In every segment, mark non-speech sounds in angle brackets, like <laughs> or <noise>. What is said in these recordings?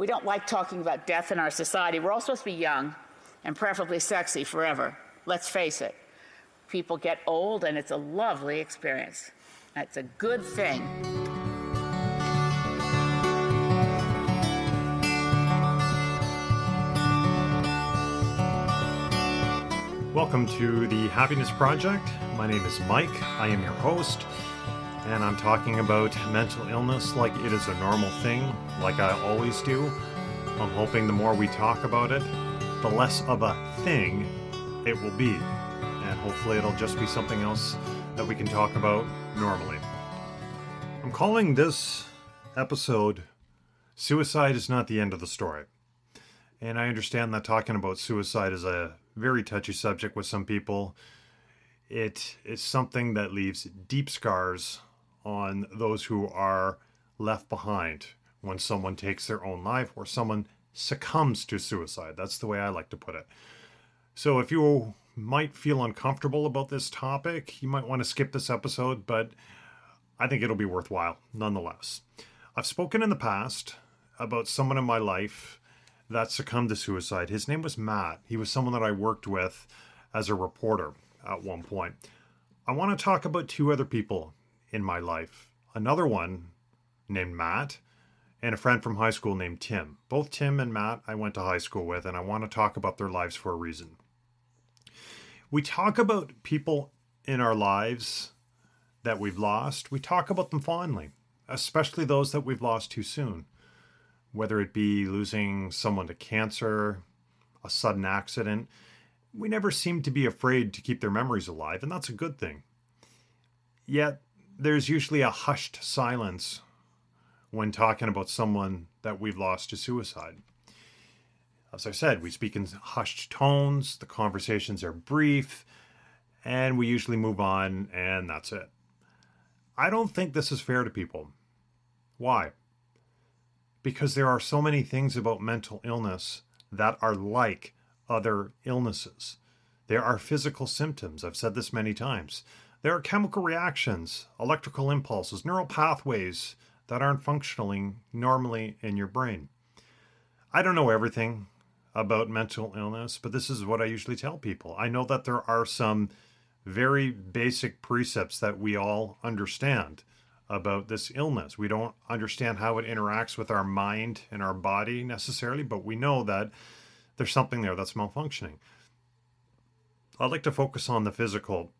We don't like talking about death in our society. We're all supposed to be young and preferably sexy forever. Let's face it. People get old, and it's a lovely experience. That's a good thing. Welcome to the Happiness Project. My name is Mike. I am your host, and I'm talking about mental illness like it is a normal thing, like I always do. I'm hoping the more we talk about it, the less of a thing it will be. And hopefully, it'll just be something else that we can talk about normally. I'm calling this episode Suicide is Not the End of the Story. And I understand that talking about suicide is a very touchy subject with some people. It is something that leaves deep scars on those who are left behind when someone takes their own life or someone succumbs to suicide. That's the way I like to put it. So if you might feel uncomfortable about this topic, you might want to skip this episode, but I think it'll be worthwhile nonetheless. I've spoken in the past about someone in my life that succumbed to suicide. His name was Matt. He was someone that I worked with as a reporter at one point. I want to talk about two other people in my life. Another one named Matt and a friend from high school named Tim. Both Tim and Matt I went to high school with, and I want to talk about their lives for a reason. We talk about people in our lives that we've lost, we talk about them fondly, especially those that we've lost too soon whether it be losing someone to cancer, a sudden accident, we never seem to be afraid to keep their memories alive, and that's a good thing. Yet, there's usually a hushed silence when talking about someone that we've lost to suicide. As I said, we speak in hushed tones, the conversations are brief, and we usually move on, and that's it. I don't think this is fair to people. Why? because there are so many things about mental illness that are like other illnesses. There are physical symptoms. I've said this many times. There are chemical reactions, electrical impulses, neural pathways that aren't functioning normally in your brain. I don't know everything about mental illness, but this is what I usually tell people. I know that there are some very basic precepts that we all understand about this illness. We don't understand how it interacts with our mind and our body necessarily, but we know that there's something there that's malfunctioning. I'd like to focus on the physical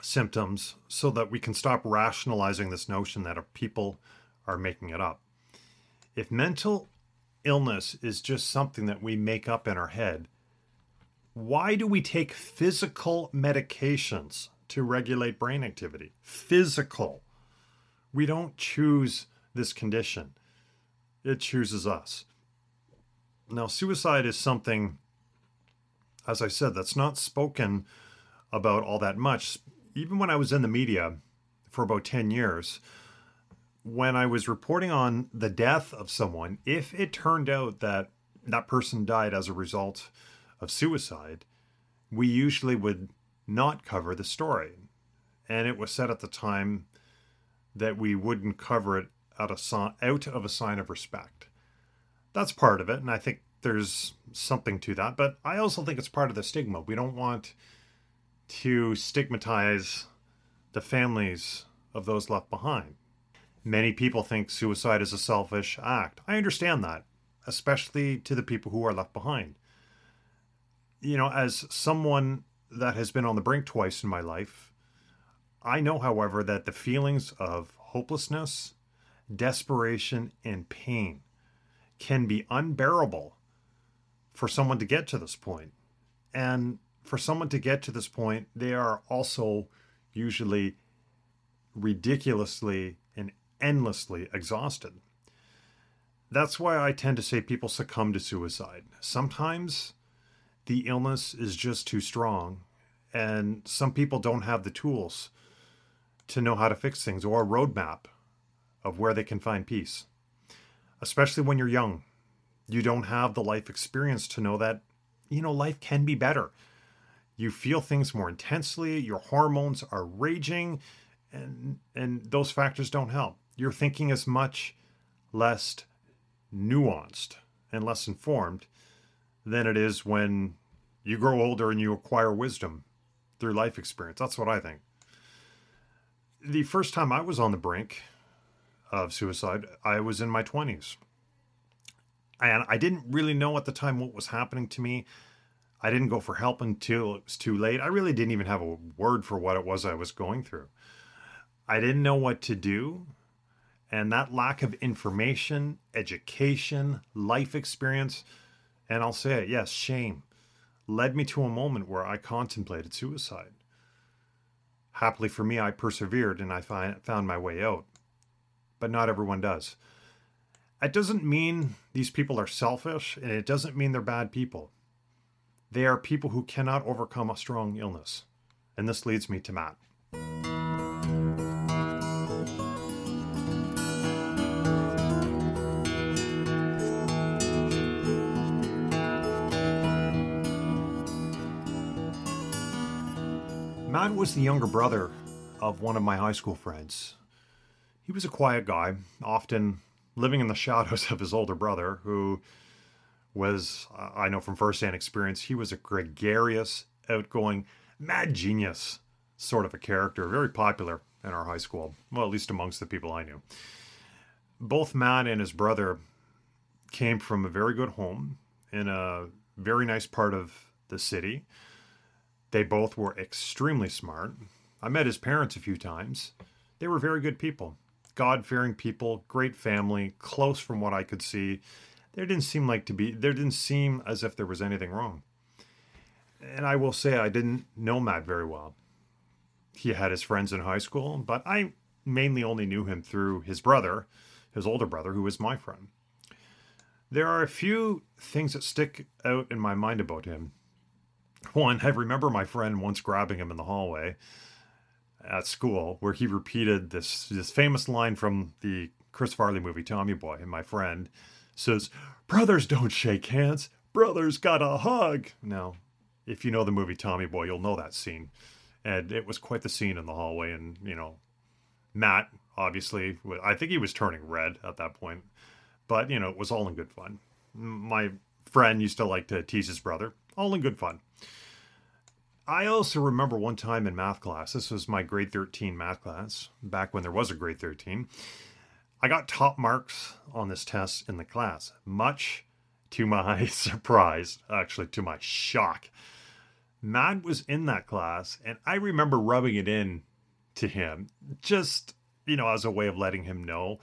symptoms so that we can stop rationalizing this notion that people are making it up. If mental illness is just something that we make up in our head, why do we take physical medications to regulate brain activity? Physical. We don't choose this condition, it chooses us. Now, suicide is something, as I said, that's not spoken about all that much. Even when I was in the media for about 10 years, when I was reporting on the death of someone, if it turned out that that person died as a result of suicide, we usually would not cover the story. And it was said at the time that we wouldn't cover it out, of, out of a sign of respect. That's part of it, and I think there's something to that. But I also think it's part of the stigma. We don't want to stigmatize the families of those left behind. Many people think suicide is a selfish act. I understand that, especially to the people who are left behind. You know, as someone that has been on the brink twice in my life, I know, however, that the feelings of hopelessness, desperation, and pain can be unbearable for someone to get to this point. And for someone to get to this point, they are also usually ridiculously and endlessly exhausted. That's why I tend to say people succumb to suicide. Sometimes the illness is just too strong, and some people don't have the tools to know how to fix things or a roadmap of where they can find peace. Especially when you're young. You don't have the life experience to know that, you know, life can be better. You feel things more intensely, your hormones are raging, and and those factors don't help. You're thinking as much less nuanced and less informed than it is when you grow older and you acquire wisdom through life experience. That's what I think. The first time I was on the brink of suicide, I was in my 20s. And I didn't really know at the time what was happening to me. I didn't go for help until it was too late. I really didn't even have a word for what it was I was going through. I didn't know what to do. And that lack of information, education, life experience, and I'll say it, yes, shame, led me to a moment where I contemplated suicide. Happily for me, I persevered and I find, found my way out. But not everyone does. It doesn't mean these people are selfish, and it doesn't mean they're bad people. They are people who cannot overcome a strong illness. And this leads me to Matt. Matt was the younger brother of one of my high school friends. He was a quiet guy, often living in the <laughs> shadows of his older brother, who was, uh, I know from firsthand experience, he was a gregarious, outgoing, mad genius sort of a character, very popular in our high school, well, at least amongst the people I knew. Both Matt and his brother came from a very good home in a very nice part of the city. They both were extremely smart. I met his parents a few times. They were very good people, God fearing people, great family, close from what I could see. There didn't seem like to be, there didn't seem as if there was anything wrong. And I will say, I didn't know Matt very well. He had his friends in high school, but I mainly only knew him through his brother, his older brother, who was my friend. There are a few things that stick out in my mind about him. One, I remember my friend once grabbing him in the hallway at school where he repeated this this famous line from the Chris Farley movie Tommy Boy and my friend says brothers don't shake hands. Brothers got a hug. Now if you know the movie Tommy Boy you'll know that scene. And it was quite the scene in the hallway and you know Matt obviously I think he was turning red at that point. But you know it was all in good fun. My friend used to like to tease his brother. All in good fun. I also remember one time in math class, this was my grade 13 math class, back when there was a grade 13. I got top marks on this test in the class, much to <laughs> my surprise, actually to my shock. Matt was in that class, and I remember rubbing it in to him, just, you know, as a way of letting him know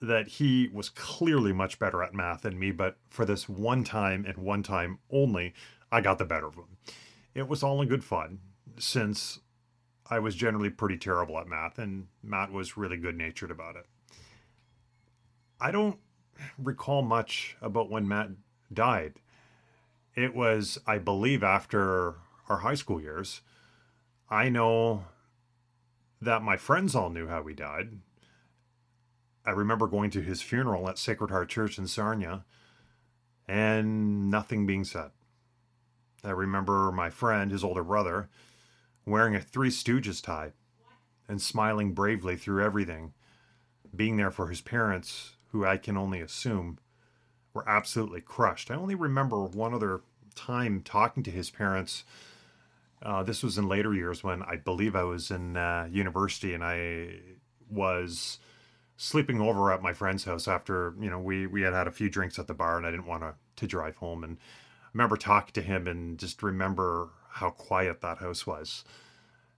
that he was clearly much better at math than me, but for this one time and one time only, I got the better of him it was all in good fun since I was generally pretty terrible at math and Matt was really good natured about it. I don't recall much about when Matt died. It was, I believe, after our high school years. I know that my friends all knew how he died. I remember going to his funeral at Sacred Heart Church in Sarnia and nothing being said. I remember my friend, his older brother, wearing a Three Stooges tie and smiling bravely through everything, being there for his parents, who I can only assume were absolutely crushed. I only remember one other time talking to his parents. Uh, this was in later years when I believe I was in uh, university and I was sleeping over at my friend's house after you know we we had had a few drinks at the bar and I didn't want to to drive home and remember talking to him and just remember how quiet that house was.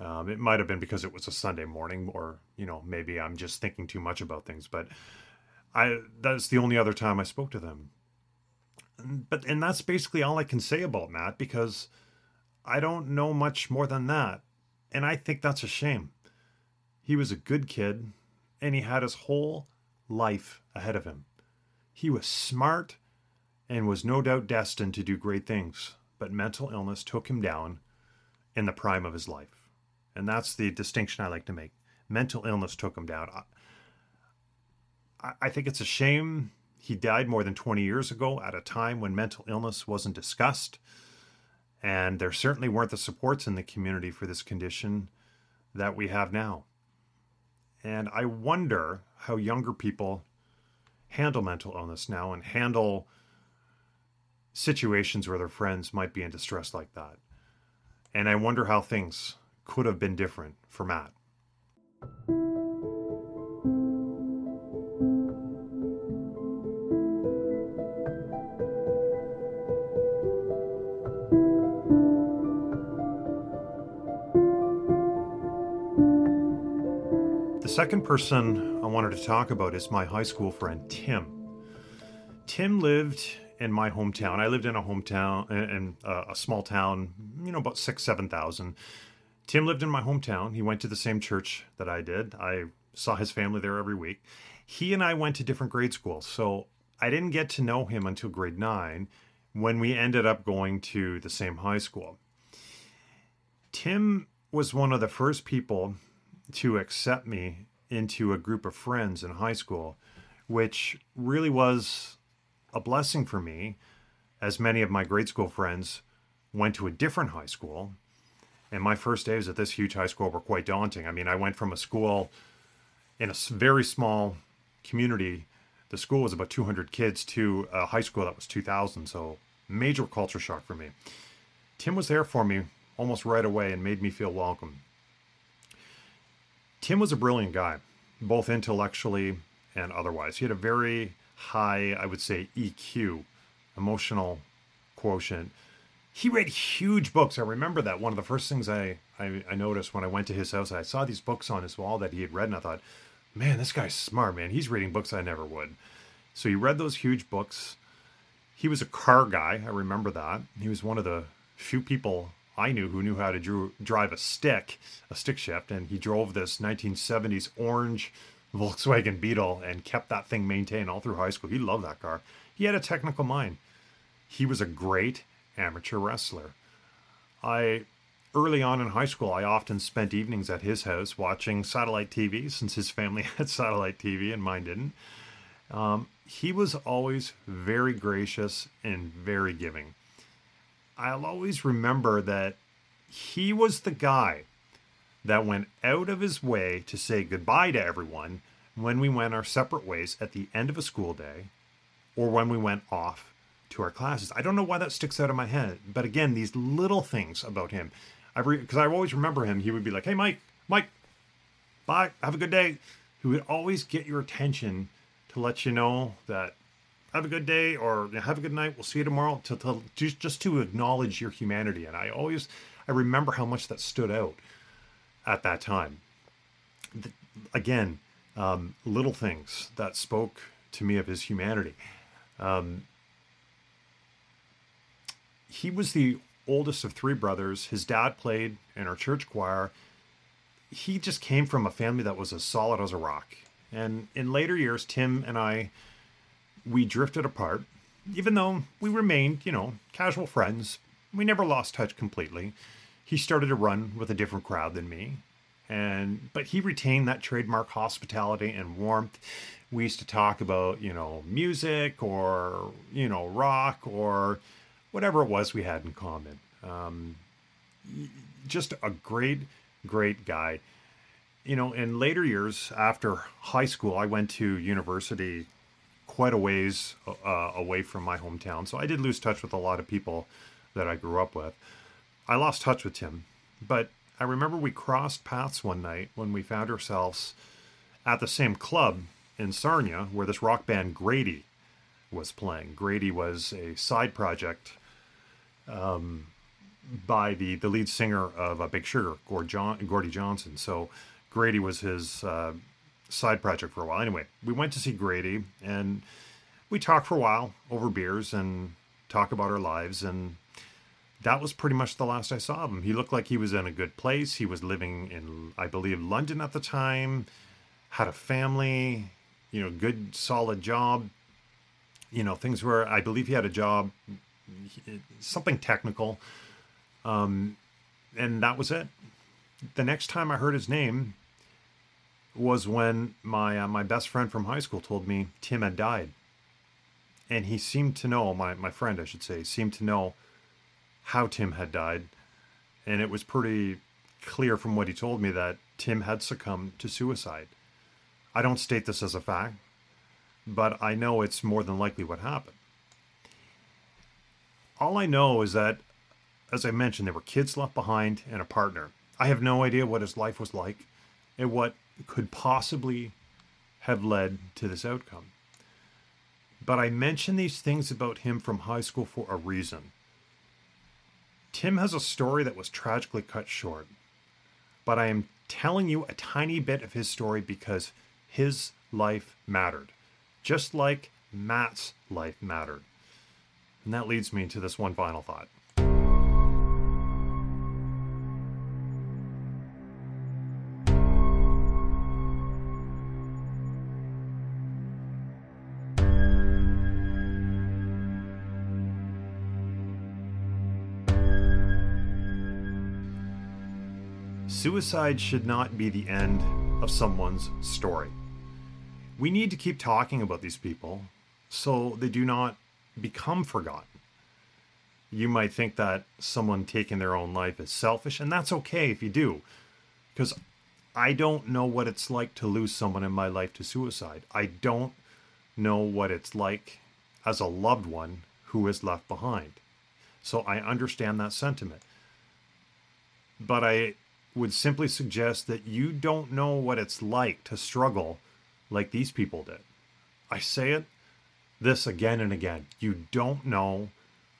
Um, it might have been because it was a Sunday morning, or you know, maybe I'm just thinking too much about things. But I that's the only other time I spoke to them. But and that's basically all I can say about Matt because I don't know much more than that, and I think that's a shame. He was a good kid, and he had his whole life ahead of him. He was smart and was no doubt destined to do great things, but mental illness took him down in the prime of his life. And that's the distinction I like to make. Mental illness took him down. I, I think it's a shame he died more than 20 years ago at a time when mental illness wasn't discussed. And there certainly weren't the supports in the community for this condition that we have now. And I wonder how younger people handle mental illness now and handle situations where their friends might be in distress like that. And I wonder how things could have been different for Matt. The second person I wanted to talk about is my high school friend Tim. Tim lived in my hometown. I lived in a hometown in uh, a small town, you know, about six, seven thousand. Tim lived in my hometown. He went to the same church that I did. I saw his family there every week. He and I went to different grade schools, so I didn't get to know him until grade nine when we ended up going to the same high school. Tim was one of the first people to accept me into a group of friends in high school, which really was a blessing for me, as many of my grade school friends went to a different high school. And my first days at this huge high school were quite daunting. I mean, I went from a school in a very small community. The school was about 200 kids to a high school that was 2,000. So, major culture shock for me. Tim was there for me almost right away and made me feel welcome. Tim was a brilliant guy, both intellectually and otherwise. He had a very high, I would say, EQ, emotional quotient. He read huge books. I remember that. One of the first things I, I, I noticed when I went to his house, I saw these books on his wall that he had read, and I thought, man, this guy's smart, man. He's reading books I never would. So he read those huge books. He was a car guy. I remember that. He was one of the few people I knew who knew how to drew, drive a stick, a stick shift, and he drove this 1970s orange Volkswagen Beetle and kept that thing maintained all through high school. He loved that car. He had a technical mind. He was a great amateur wrestler. I early on in high school, I often spent evenings at his house watching satellite TV since his family <laughs> had satellite TV and mine didn't. Um, he was always very gracious and very giving. I'll always remember that he was the guy that went out of his way to say goodbye to everyone when we went our separate ways at the end of a school day or when we went off to our classes. I don't know why that sticks out of my head, but again, these little things about him. I because re- I always remember him. He would be like, "Hey, Mike, Mike, bye, have a good day." He would always get your attention to let you know that have a good day or have a good night. We'll see you tomorrow. To, to just just to acknowledge your humanity, and I always I remember how much that stood out at that time. The, again, um, little things that spoke to me of his humanity. Um, he was the oldest of three brothers. His dad played in our church choir. He just came from a family that was as solid as a rock. And in later years, Tim and I, we drifted apart, even though we remained, you know, casual friends. We never lost touch completely he started to run with a different crowd than me. And but he retained that trademark hospitality and warmth. We used to talk about you know music or you know rock or whatever it was we had in common. Um, just a great great guy. You know in later years after high school i went to university quite a ways uh, away from my hometown. So i did lose touch with a lot of people that i grew up with I lost touch with Tim, but I remember we crossed paths one night when we found ourselves at the same club in Sarnia where this rock band Grady was playing. Grady was a side project um, by the, the lead singer of uh, Big Sugar, Gord John, Gordie Johnson. So Grady was his uh, side project for a while. Anyway, we went to see Grady and we talked for a while over beers and talk about our lives and that was pretty much the last I saw of him. He looked like he was in a good place. He was living in, I believe, London at the time, had a family, you know, good, solid job. You know, things were, I believe he had a job, something technical. Um, and that was it. The next time I heard his name was when my uh, my best friend from high school told me Tim had died. And he seemed to know, my, my friend, I should say, seemed to know how Tim had died, and it was pretty clear from what he told me that Tim had succumbed to suicide. I don't state this as a fact. but I know it's more than likely what happened. All I know is that, as I mentioned, there were kids left behind and a partner. I have no idea what his life was like and what could possibly have led to this outcome. But I mention these things about him from high school for a reason. Tim has a story that was tragically cut short, but I am telling you a tiny bit of his story because his life mattered, just like Matt's life mattered. And that leads me to this one final thought. Suicide should not be the end of someone's story. We need to keep talking about these people so they do not become forgotten. You might think that someone taking their own life is selfish, and that's okay if you do, because I don't know what it's like to lose someone in my life to suicide. I don't know what it's like as a loved one who is left behind. So I understand that sentiment. But I would simply suggest that you don't know what it's like to struggle like these people did. I say it this again and again. You don't know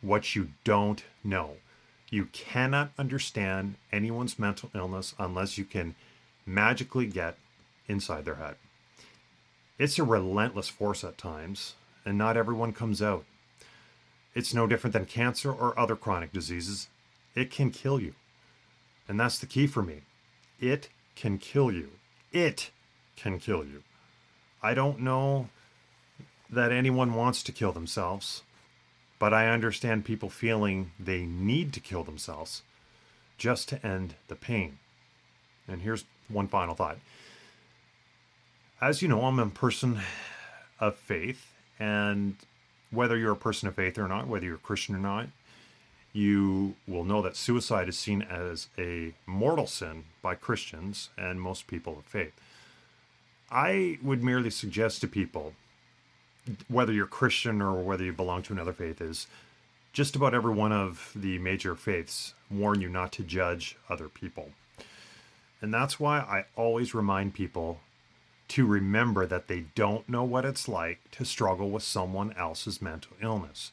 what you don't know. You cannot understand anyone's mental illness unless you can magically get inside their head. It's a relentless force at times, and not everyone comes out. It's no different than cancer or other chronic diseases. It can kill you. And that's the key for me. It can kill you. It can kill you. I don't know that anyone wants to kill themselves, but I understand people feeling they need to kill themselves just to end the pain. And here's one final thought. As you know, I'm a person of faith, and whether you're a person of faith or not, whether you're a Christian or not, you will know that suicide is seen as a mortal sin by Christians and most people of faith. I would merely suggest to people, whether you're Christian or whether you belong to another faith, is just about every one of the major faiths warn you not to judge other people. And that's why I always remind people to remember that they don't know what it's like to struggle with someone else's mental illness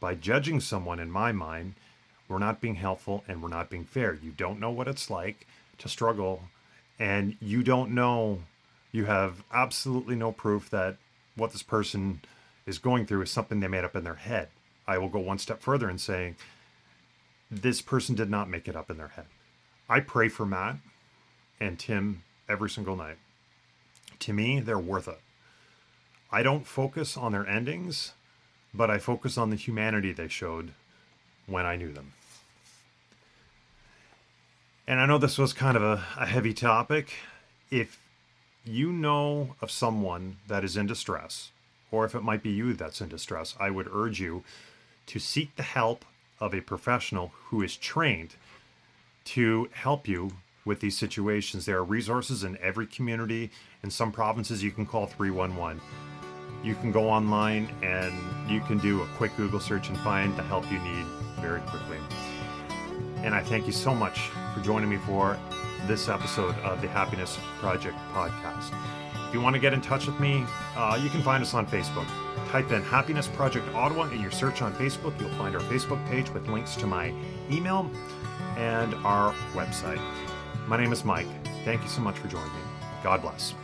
by judging someone, in my mind, we're not being helpful and we're not being fair. You don't know what it's like to struggle, and you don't know, you have absolutely no proof that what this person is going through is something they made up in their head. I will go one step further and say, this person did not make it up in their head. I pray for Matt and Tim every single night. To me, they're worth it. I don't focus on their endings but I focus on the humanity they showed when I knew them. And I know this was kind of a, a heavy topic. If you know of someone that is in distress, or if it might be you that's in distress, I would urge you to seek the help of a professional who is trained to help you with these situations. There are resources in every community. In some provinces, you can call 311 you can go online and you can do a quick Google search and find the help you need very quickly. And I thank you so much for joining me for this episode of the Happiness Project podcast. If you want to get in touch with me, uh, you can find us on Facebook. Type in Happiness Project Ottawa in your search on Facebook. You'll find our Facebook page with links to my email and our website. My name is Mike. Thank you so much for joining me. God bless.